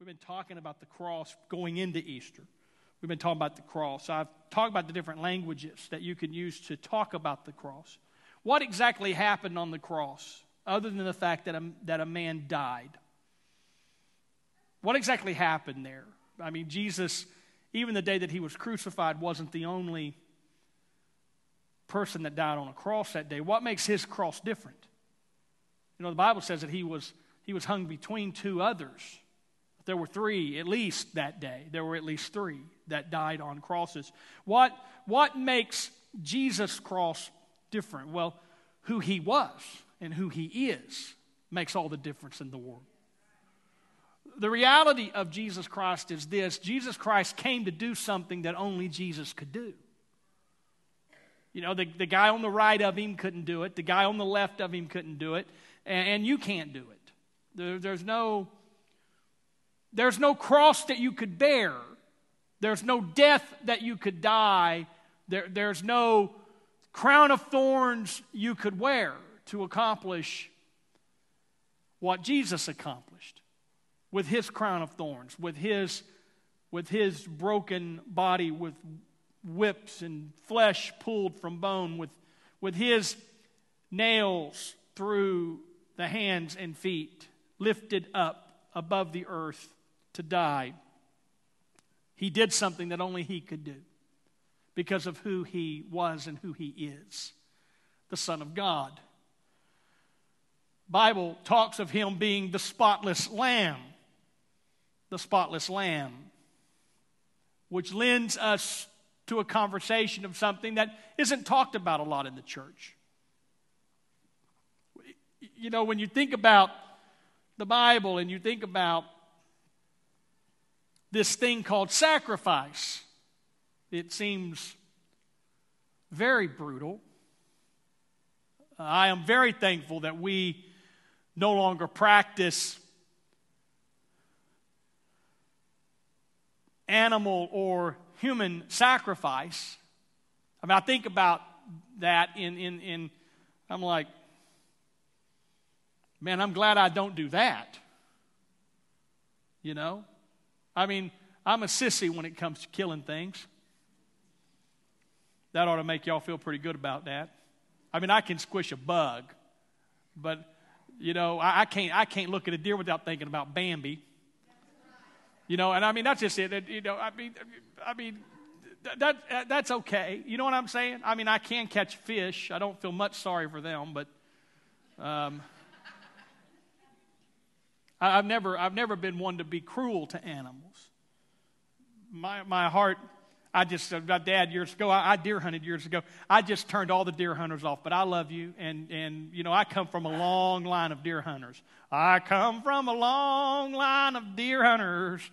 We've been talking about the cross going into Easter. We've been talking about the cross. I've talked about the different languages that you can use to talk about the cross. What exactly happened on the cross, other than the fact that a, that a man died? What exactly happened there? I mean, Jesus, even the day that he was crucified, wasn't the only person that died on a cross that day. What makes his cross different? You know, the Bible says that he was, he was hung between two others. There were three, at least that day. There were at least three that died on crosses. What, what makes Jesus' cross different? Well, who he was and who he is makes all the difference in the world. The reality of Jesus Christ is this Jesus Christ came to do something that only Jesus could do. You know, the, the guy on the right of him couldn't do it, the guy on the left of him couldn't do it, and, and you can't do it. There, there's no there's no cross that you could bear. There's no death that you could die. There, there's no crown of thorns you could wear to accomplish what Jesus accomplished with his crown of thorns, with his, with his broken body, with whips and flesh pulled from bone, with, with his nails through the hands and feet lifted up above the earth to die. He did something that only he could do because of who he was and who he is the Son of God. Bible talks of him being the spotless lamb. The spotless lamb, which lends us to a conversation of something that isn't talked about a lot in the church. You know, when you think about the Bible and you think about this thing called sacrifice. It seems very brutal. I am very thankful that we no longer practice animal or human sacrifice. I mean, I think about that in, in, in I'm like, man, I'm glad I don't do that. You know? I mean, I'm a sissy when it comes to killing things. That ought to make y'all feel pretty good about that. I mean, I can squish a bug, but you know, I, I can't. I can't look at a deer without thinking about Bambi. You know, and I mean that's just it. You know, I mean, I mean, that, that that's okay. You know what I'm saying? I mean, I can catch fish. I don't feel much sorry for them, but. Um, I've never, I've never been one to be cruel to animals. My, my heart, I just, my dad years ago, I, I, deer hunted years ago. I just turned all the deer hunters off, but I love you. And, and, you know, I come from a long line of deer hunters. I come from a long line of deer hunters.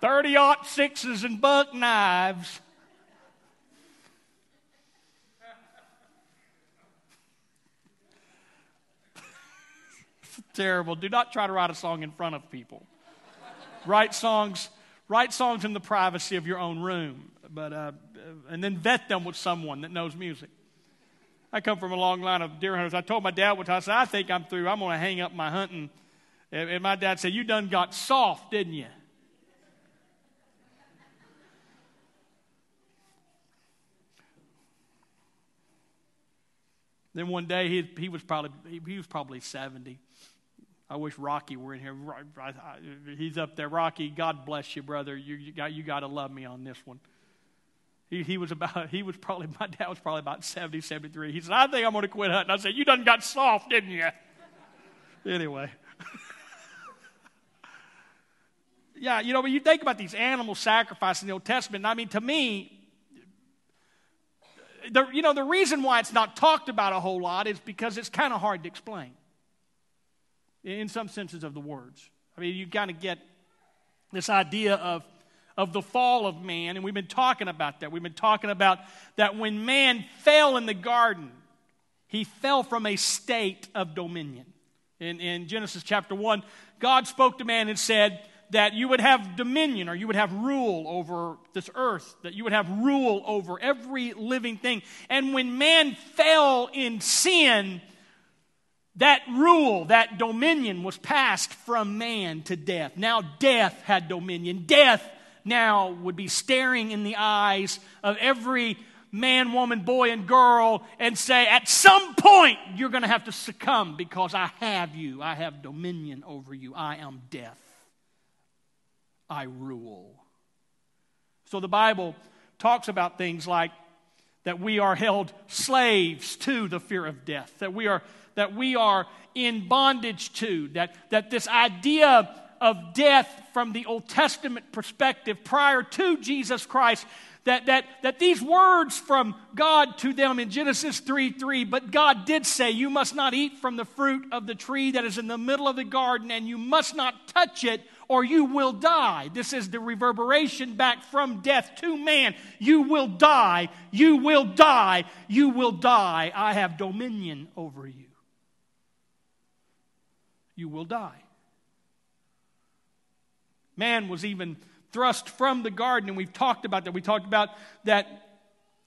Thirty aught sixes and buck knives. Terrible. Do not try to write a song in front of people. write songs, write songs in the privacy of your own room, but uh, and then vet them with someone that knows music. I come from a long line of deer hunters. I told my dad time, I said, I think I'm through. I'm going to hang up my hunting. And my dad said, You done got soft, didn't you? Then one day he, he was probably he, he was probably 70. I wish Rocky were in here. He's up there. Rocky, God bless you, brother. You, you got you got to love me on this one. He, he was about he was probably my dad was probably about 70, 73. He said, I think I'm going to quit hunting. I said, You done got soft, didn't you? anyway. yeah, you know, when you think about these animal sacrifices in the Old Testament, I mean, to me, the, you know, the reason why it's not talked about a whole lot is because it's kind of hard to explain in some senses of the words. I mean, you kind of get this idea of, of the fall of man, and we've been talking about that. We've been talking about that when man fell in the garden, he fell from a state of dominion. In, in Genesis chapter 1, God spoke to man and said, that you would have dominion or you would have rule over this earth, that you would have rule over every living thing. And when man fell in sin, that rule, that dominion was passed from man to death. Now death had dominion. Death now would be staring in the eyes of every man, woman, boy, and girl and say, At some point, you're going to have to succumb because I have you. I have dominion over you. I am death. I rule. So the Bible talks about things like that we are held slaves to the fear of death, that we are, that we are in bondage to, that, that this idea of death from the Old Testament perspective prior to Jesus Christ that, that, that these words from God to them in Genesis 3 3, but God did say, You must not eat from the fruit of the tree that is in the middle of the garden, and you must not touch it, or you will die. This is the reverberation back from death to man. You will die, you will die, you will die. I have dominion over you. You will die. Man was even thrust from the garden, and we've talked about that. We talked about that,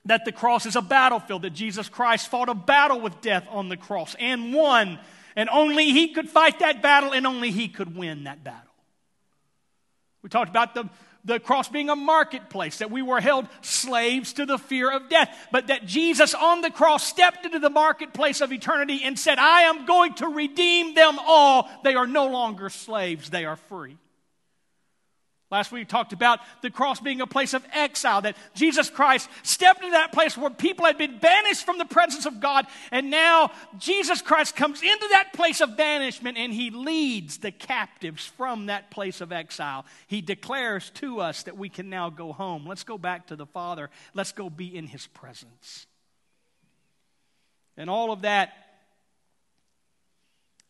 that the cross is a battlefield, that Jesus Christ fought a battle with death on the cross and won. And only he could fight that battle, and only he could win that battle. We talked about the, the cross being a marketplace, that we were held slaves to the fear of death, but that Jesus on the cross stepped into the marketplace of eternity and said, I am going to redeem them all. They are no longer slaves, they are free. Last week we talked about the cross being a place of exile, that Jesus Christ stepped into that place where people had been banished from the presence of God, and now Jesus Christ comes into that place of banishment and he leads the captives from that place of exile. He declares to us that we can now go home. Let's go back to the Father, let's go be in his presence. And all of that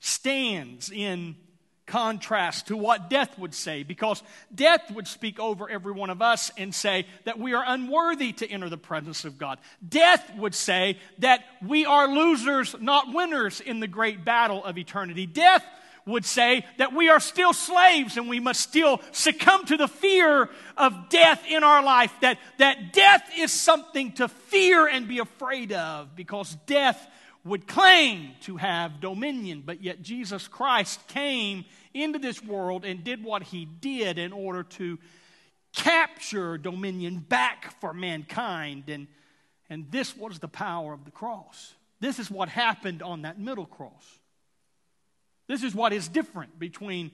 stands in contrast to what death would say, because death would speak over every one of us and say that we are unworthy to enter the presence of God. Death would say that we are losers, not winners in the great battle of eternity. Death would say that we are still slaves and we must still succumb to the fear of death in our life, that, that death is something to fear and be afraid of because death would claim to have dominion, but yet Jesus Christ came into this world and did what he did in order to capture dominion back for mankind. And, and this was the power of the cross. This is what happened on that middle cross. This is what is different between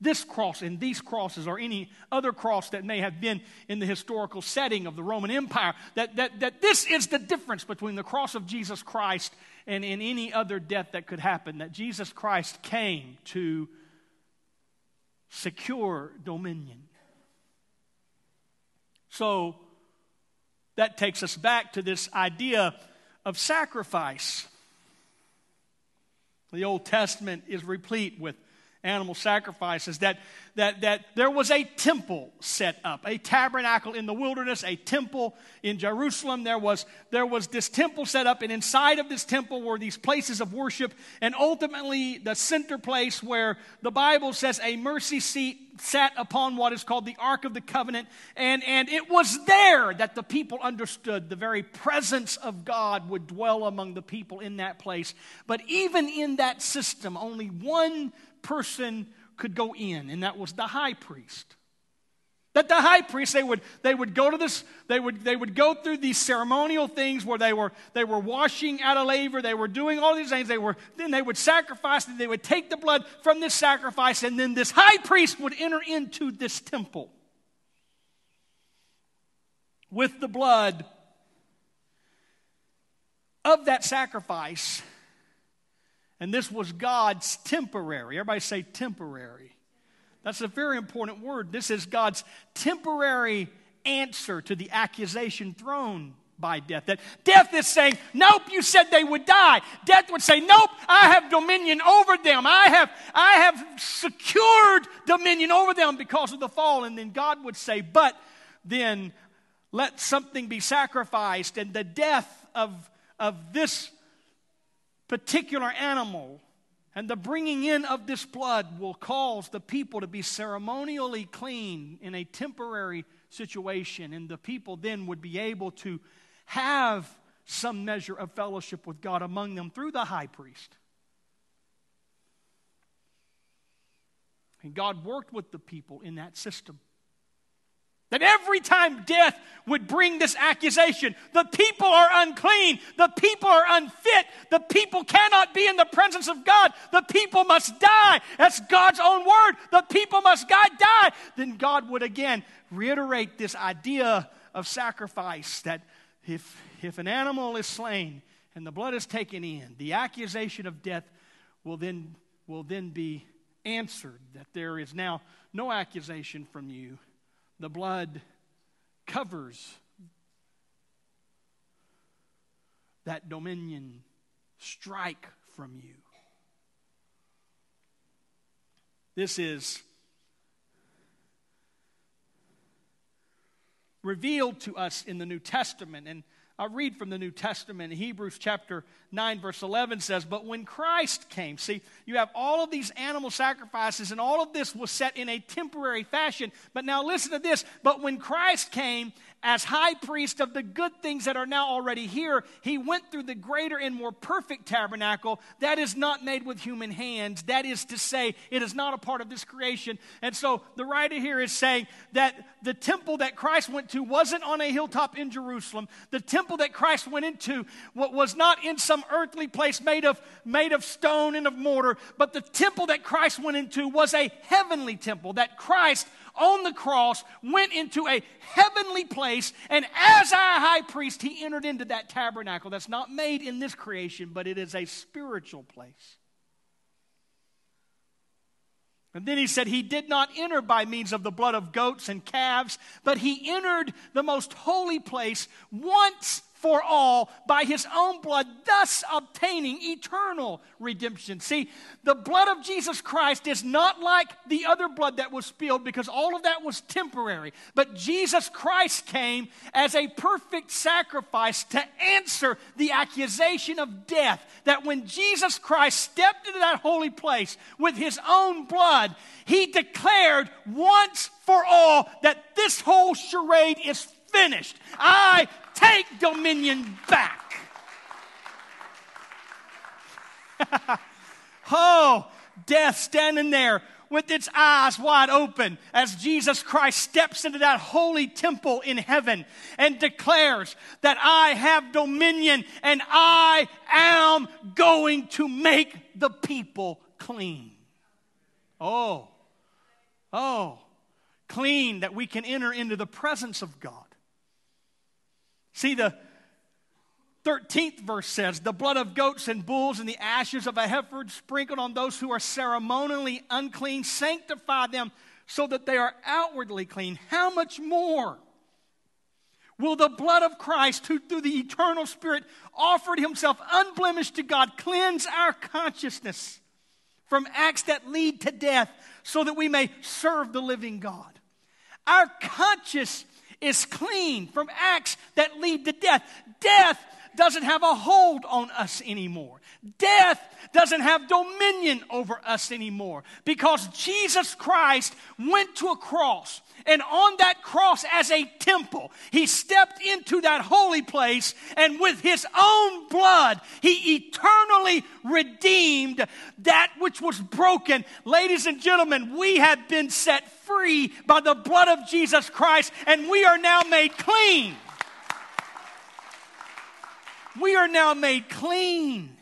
this cross and these crosses or any other cross that may have been in the historical setting of the Roman Empire. That, that, that this is the difference between the cross of Jesus Christ and in any other death that could happen. That Jesus Christ came to secure dominion. So that takes us back to this idea of sacrifice. The Old Testament is replete with animal sacrifices, that, that, that there was a temple set up, a tabernacle in the wilderness, a temple in Jerusalem. There was, there was this temple set up, and inside of this temple were these places of worship, and ultimately the center place where the Bible says a mercy seat sat upon what is called the Ark of the Covenant. And, and it was there that the people understood the very presence of God would dwell among the people in that place. But even in that system, only one person could go in, and that was the high priest. That the high priest, they would, they would go to this, they would, they would go through these ceremonial things where they were, they were washing out a laver, they were doing all these things, they were, then they would sacrifice, and they would take the blood from this sacrifice, and then this high priest would enter into this temple with the blood of that sacrifice and this was God's temporary. Everybody say temporary. That's a very important word. This is God's temporary answer to the accusation thrown by death. That death is saying, Nope, you said they would die. Death would say, Nope, I have dominion over them. I have, I have secured dominion over them because of the fall. And then God would say, But then let something be sacrificed, and the death of, of this particular animal and the bringing in of this blood will cause the people to be ceremonially clean in a temporary situation, and the people then would be able to have some measure of fellowship with God among them through the high priest. And God worked with the people in that system. That every time death would bring this accusation, the people are unclean, the people are unfit, the people cannot be in the presence of God, the people must die. That's God's own word. The people must God die. Then God would again reiterate this idea of sacrifice that if, if an animal is slain and the blood is taken in, the accusation of death will then, will then be answered, that there is now no accusation from you the blood covers that dominion strike from you. This is revealed to us in the New Testament. And I read from the New Testament. Hebrews chapter 9, verse 11 says, But when Christ came, see, you have all of these animal sacrifices, and all of this was set in a temporary fashion. But now listen to this. But when Christ came, as high priest of the good things that are now already here, he went through the greater and more perfect tabernacle that is not made with human hands. That is to say, it is not a part of this creation. And so the writer here is saying that the temple that Christ went to wasn't on a hilltop in Jerusalem. The temple that Christ went into was not in some earthly place made of, made of stone and of mortar, but the temple that Christ went into was a heavenly temple that Christ on the cross went into a heavenly place, and as our high priest, he entered into that tabernacle that's not made in this creation, but it is a spiritual place. And then he said he did not enter by means of the blood of goats and calves, but he entered the most holy place once for all by his own blood, thus obtaining eternal redemption. See, the blood of Jesus Christ is not like the other blood that was spilled because all of that was temporary. But Jesus Christ came as a perfect sacrifice to answer the accusation of death. That when Jesus Christ stepped into that holy place with his own blood, he declared once for all that this whole charade is finished. I take dominion back. oh, death standing there with its eyes wide open as Jesus Christ steps into that holy temple in heaven and declares that I have dominion and I am going to make the people clean. Oh, oh, clean that we can enter into the presence of God. See, the 13th verse says, The blood of goats and bulls and the ashes of a heifer sprinkled on those who are ceremonially unclean sanctify them so that they are outwardly clean. How much more? Will the blood of Christ, who through the eternal Spirit offered himself unblemished to God, cleanse our consciousness from acts that lead to death so that we may serve the living God? Our conscience is clean from acts that lead to death. Death doesn't have a hold on us anymore. Death doesn't have dominion over us anymore because Jesus Christ went to a cross. And on that cross, as a temple, he stepped into that holy place, and with his own blood, he eternally redeemed that which was broken. Ladies and gentlemen, we have been set free by the blood of Jesus Christ, and we are now made clean. We are now made clean.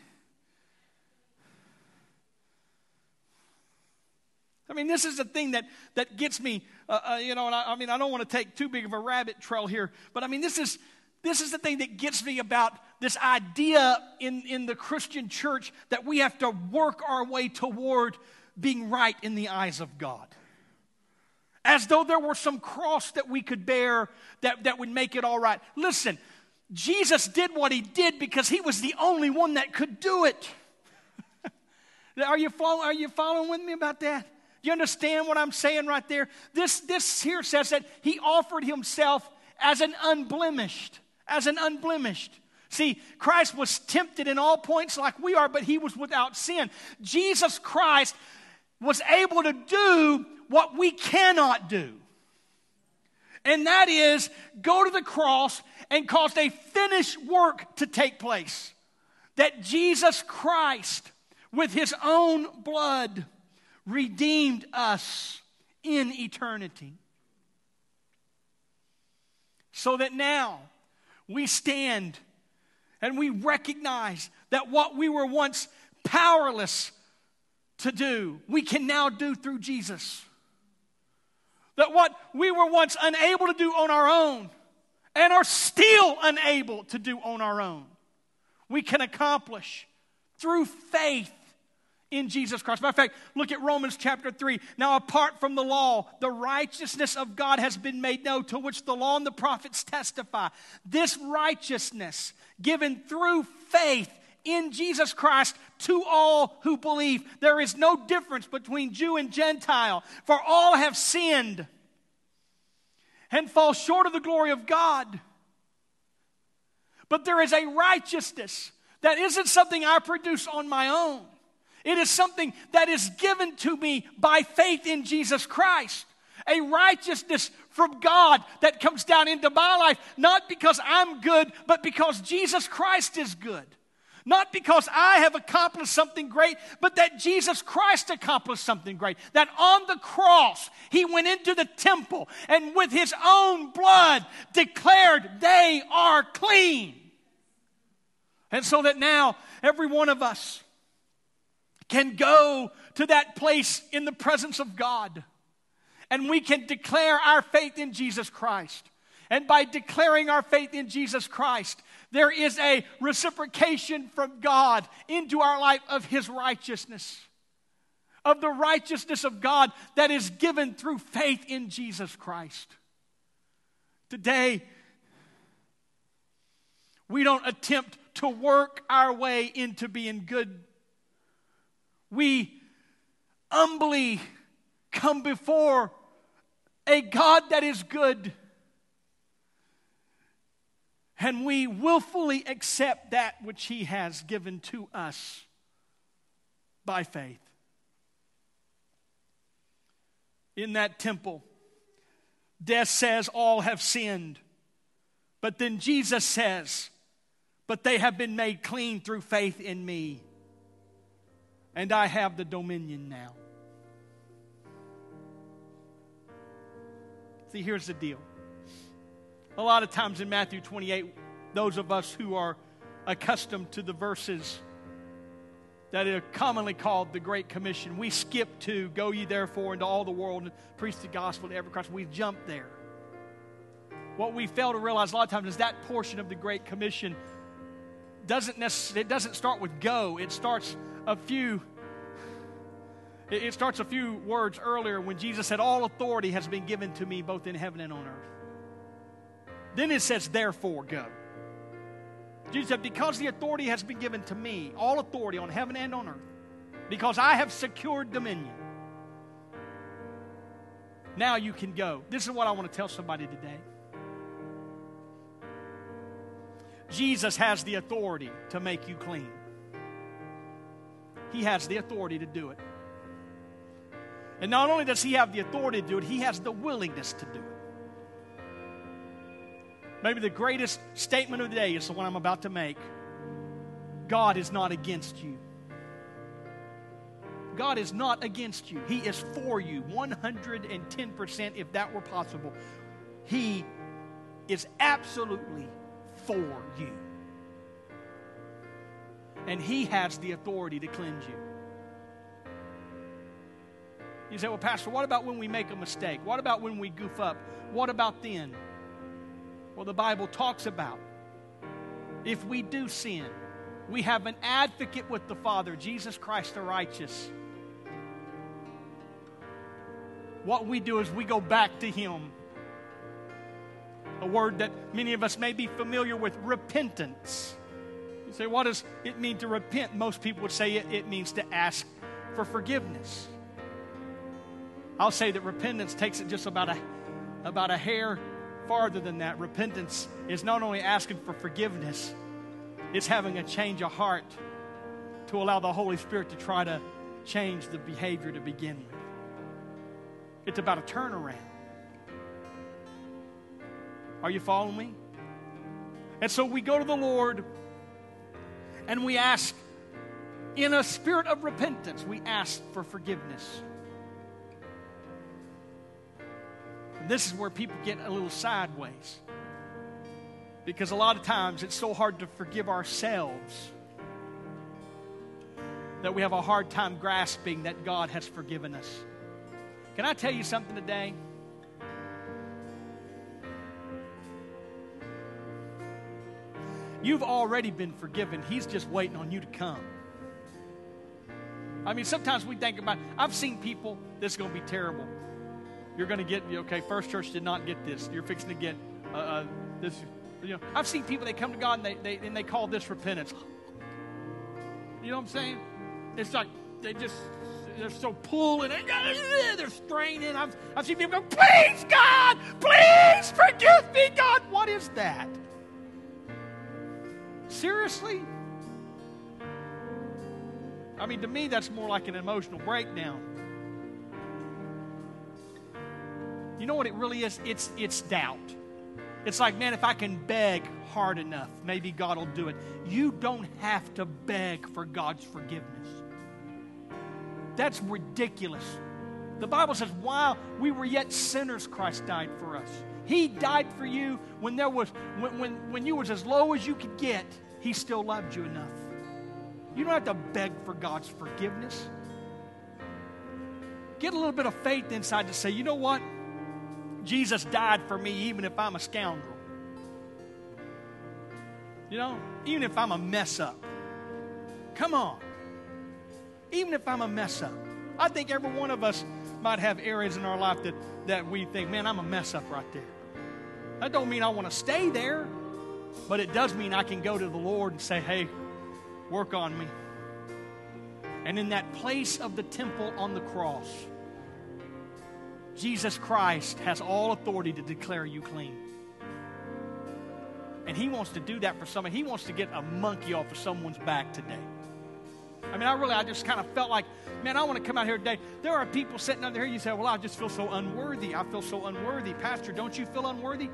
I mean, this is the thing that, that gets me, uh, uh, you know, and I, I mean, I don't want to take too big of a rabbit trail here, but I mean, this is, this is the thing that gets me about this idea in, in the Christian church that we have to work our way toward being right in the eyes of God. As though there were some cross that we could bear that, that would make it all right. Listen, Jesus did what he did because he was the only one that could do it. are, you follow, are you following with me about that? Do you understand what I'm saying right there? This, this here says that he offered himself as an unblemished, as an unblemished. See, Christ was tempted in all points like we are, but he was without sin. Jesus Christ was able to do what we cannot do. And that is go to the cross and cause a finished work to take place. That Jesus Christ, with his own blood, redeemed us in eternity. So that now we stand and we recognize that what we were once powerless to do, we can now do through Jesus. That what we were once unable to do on our own and are still unable to do on our own, we can accomplish through faith in Jesus Christ. Matter of fact, look at Romans chapter 3. Now, apart from the law, the righteousness of God has been made known, to which the law and the prophets testify. This righteousness given through faith in Jesus Christ to all who believe. There is no difference between Jew and Gentile, for all have sinned and fall short of the glory of God. But there is a righteousness that isn't something I produce on my own. It is something that is given to me by faith in Jesus Christ. A righteousness from God that comes down into my life, not because I'm good, but because Jesus Christ is good. Not because I have accomplished something great, but that Jesus Christ accomplished something great. That on the cross, He went into the temple and with His own blood declared they are clean. And so that now every one of us can go to that place in the presence of God and we can declare our faith in Jesus Christ. And by declaring our faith in Jesus Christ, there is a reciprocation from God into our life of His righteousness, of the righteousness of God that is given through faith in Jesus Christ. Today, we don't attempt to work our way into being good. We humbly come before a God that is good and we willfully accept that which He has given to us by faith. In that temple, death says, All have sinned. But then Jesus says, But they have been made clean through faith in me, and I have the dominion now. See, here's the deal a lot of times in Matthew 28, those of us who are accustomed to the verses that are commonly called the Great Commission, we skip to go ye therefore into all the world and preach the gospel to every Christ. We jump there. What we fail to realize a lot of times is that portion of the Great Commission doesn't necessarily, it doesn't start with go. It starts a few it starts a few words earlier when Jesus said, All authority has been given to me both in heaven and on earth. Then it says, therefore, go. Jesus said, because the authority has been given to me, all authority on heaven and on earth, because I have secured dominion. Now you can go. This is what I want to tell somebody today. Jesus has the authority to make you clean. He has the authority to do it. And not only does he have the authority to do it, he has the willingness to do it. Maybe the greatest statement of the day is the one I'm about to make God is not against you. God is not against you. He is for you 110% if that were possible. He is absolutely for you. And He has the authority to cleanse you. You say, well, Pastor, what about when we make a mistake? What about when we goof up? What about then? Well, the Bible talks about if we do sin, we have an advocate with the Father, Jesus Christ the righteous. What we do is we go back to Him. A word that many of us may be familiar with repentance. You say, what does it mean to repent? Most people would say it, it means to ask for forgiveness. I'll say that repentance takes it just about a, about a hair farther than that. Repentance is not only asking for forgiveness, it's having a change of heart to allow the Holy Spirit to try to change the behavior to begin with. It's about a turnaround. Are you following me? And so we go to the Lord and we ask, in a spirit of repentance, we ask for forgiveness. This is where people get a little sideways. Because a lot of times it's so hard to forgive ourselves that we have a hard time grasping that God has forgiven us. Can I tell you something today? You've already been forgiven. He's just waiting on you to come. I mean, sometimes we think about, I've seen people, this is going to be terrible. You're going to get, okay, First Church did not get this. You're fixing to get uh, uh, this. You know, I've seen people, they come to God and they, they, and they call this repentance. You know what I'm saying? It's like they just, they're so pulling, they're straining. I've, I've seen people go, please, God, please forgive me, God. What is that? Seriously? I mean, to me, that's more like an emotional breakdown. You know what it really is? It's, it's doubt. It's like, man, if I can beg hard enough, maybe God will do it. You don't have to beg for God's forgiveness. That's ridiculous. The Bible says, while we were yet sinners, Christ died for us. He died for you when there was when, when, when you was as low as you could get, he still loved you enough. You don't have to beg for God's forgiveness. Get a little bit of faith inside to say, you know what? Jesus died for me even if I'm a scoundrel. You know, even if I'm a mess up. Come on. Even if I'm a mess up. I think every one of us might have areas in our life that, that we think, man, I'm a mess up right there. That don't mean I want to stay there, but it does mean I can go to the Lord and say, hey, work on me. And in that place of the temple on the cross, Jesus Christ has all authority to declare you clean. And He wants to do that for someone. He wants to get a monkey off of someone's back today. I mean, I really, I just kind of felt like, man, I want to come out here today. There are people sitting under here, you say, well, I just feel so unworthy. I feel so unworthy. Pastor, don't you feel unworthy?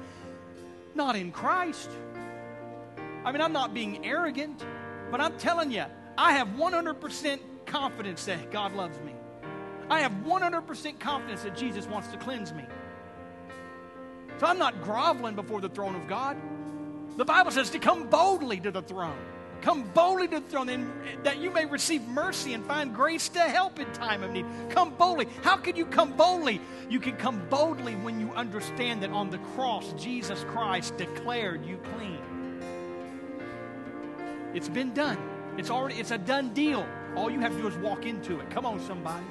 Not in Christ. I mean, I'm not being arrogant, but I'm telling you, I have 100% confidence that God loves me. I have 100% confidence that Jesus wants to cleanse me. So I'm not groveling before the throne of God. The Bible says to come boldly to the throne. Come boldly to the throne that you may receive mercy and find grace to help in time of need. Come boldly. How can you come boldly? You can come boldly when you understand that on the cross, Jesus Christ declared you clean. It's been done. It's already it's a done deal. All you have to do is walk into it. Come on, somebody.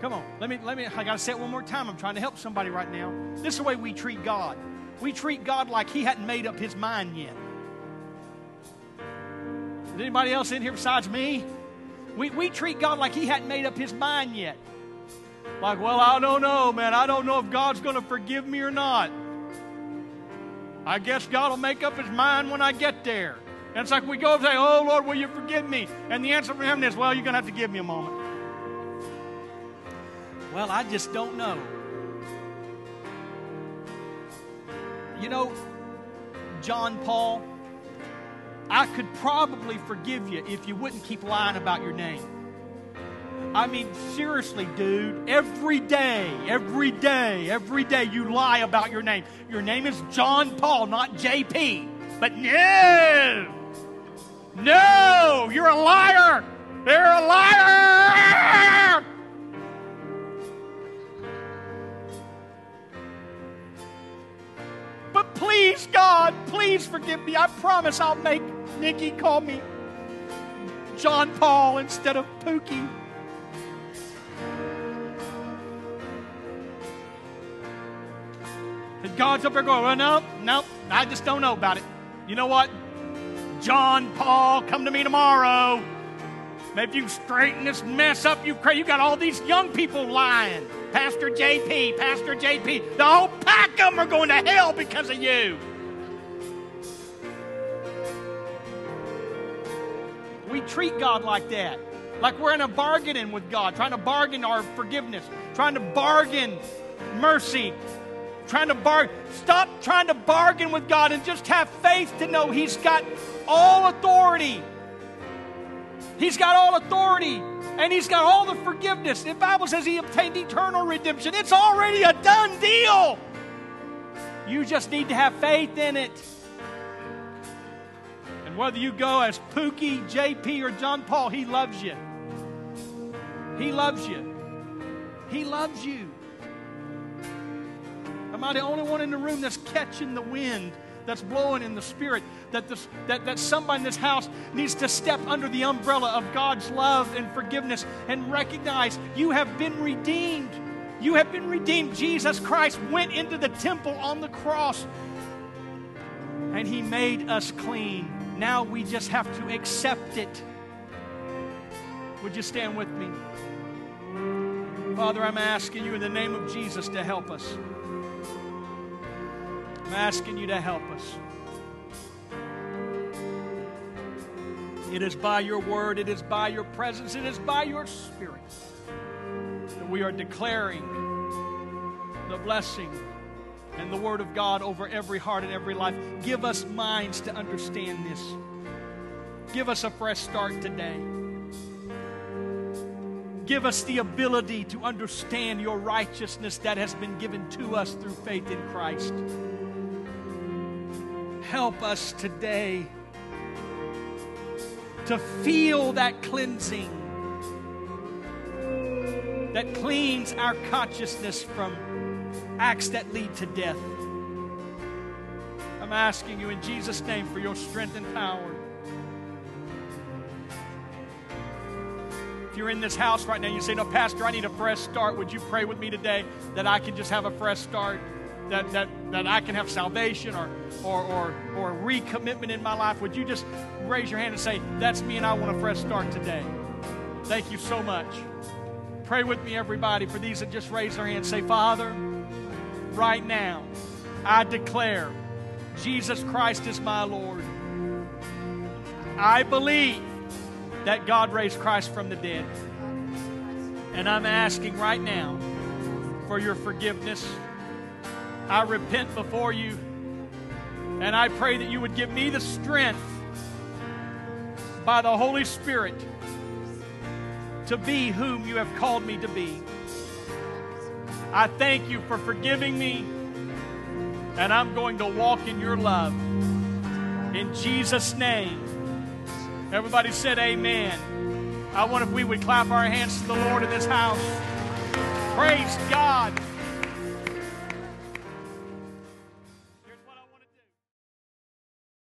Come on. Let me let me I gotta say it one more time. I'm trying to help somebody right now. This is the way we treat God. We treat God like He hadn't made up his mind yet. Is anybody else in here besides me? We, we treat God like He hadn't made up His mind yet. Like, well, I don't know, man. I don't know if God's going to forgive me or not. I guess God will make up His mind when I get there. And it's like we go and say, Oh, Lord, will you forgive me? And the answer from heaven is, Well, you're going to have to give me a moment. Well, I just don't know. You know, John Paul, I could probably forgive you if you wouldn't keep lying about your name. I mean, seriously, dude, every day, every day, every day you lie about your name. Your name is John Paul, not JP. But no! No, you're a liar. You're a liar. God, please forgive me. I promise I'll make Nikki call me John Paul instead of Pookie. And God's up there going, well, no, no, I just don't know about it. You know what? John Paul, come to me tomorrow. Maybe you straighten this mess up. You you got all these young people lying. Pastor JP, Pastor JP. The whole pack of them are going to hell because of you. We treat God like that. Like we're in a bargaining with God, trying to bargain our forgiveness, trying to bargain mercy, trying to bargain. Stop trying to bargain with God and just have faith to know He's got all authority He's got all authority and he's got all the forgiveness. The Bible says he obtained eternal redemption. It's already a done deal. You just need to have faith in it. Whether you go as Pookie, JP, or John Paul, he loves you. He loves you. He loves you. Am I the only one in the room that's catching the wind that's blowing in the spirit? That, this, that, that somebody in this house needs to step under the umbrella of God's love and forgiveness and recognize you have been redeemed. You have been redeemed. Jesus Christ went into the temple on the cross and he made us clean. Now we just have to accept it. Would you stand with me? Father, I'm asking you in the name of Jesus to help us. I'm asking you to help us. It is by your word, it is by your presence, it is by your spirit that we are declaring the blessing and the word of God over every heart and every life. Give us minds to understand this. Give us a fresh start today. Give us the ability to understand your righteousness that has been given to us through faith in Christ. Help us today to feel that cleansing that cleans our consciousness from acts that lead to death. I'm asking you in Jesus' name for your strength and power. If you're in this house right now, you say, No, Pastor, I need a fresh start. Would you pray with me today that I can just have a fresh start? That, that, that I can have salvation or, or, or, or recommitment in my life, would you just raise your hand and say, That's me and I want a fresh start today? Thank you so much. Pray with me, everybody, for these that just raised their hand. Say, Father, right now, I declare Jesus Christ is my Lord. I believe that God raised Christ from the dead. And I'm asking right now for your forgiveness. I repent before you. And I pray that you would give me the strength by the Holy Spirit to be whom you have called me to be. I thank you for forgiving me, and I'm going to walk in your love. In Jesus' name. Everybody said amen. I wonder if we would clap our hands to the Lord in this house. Praise God.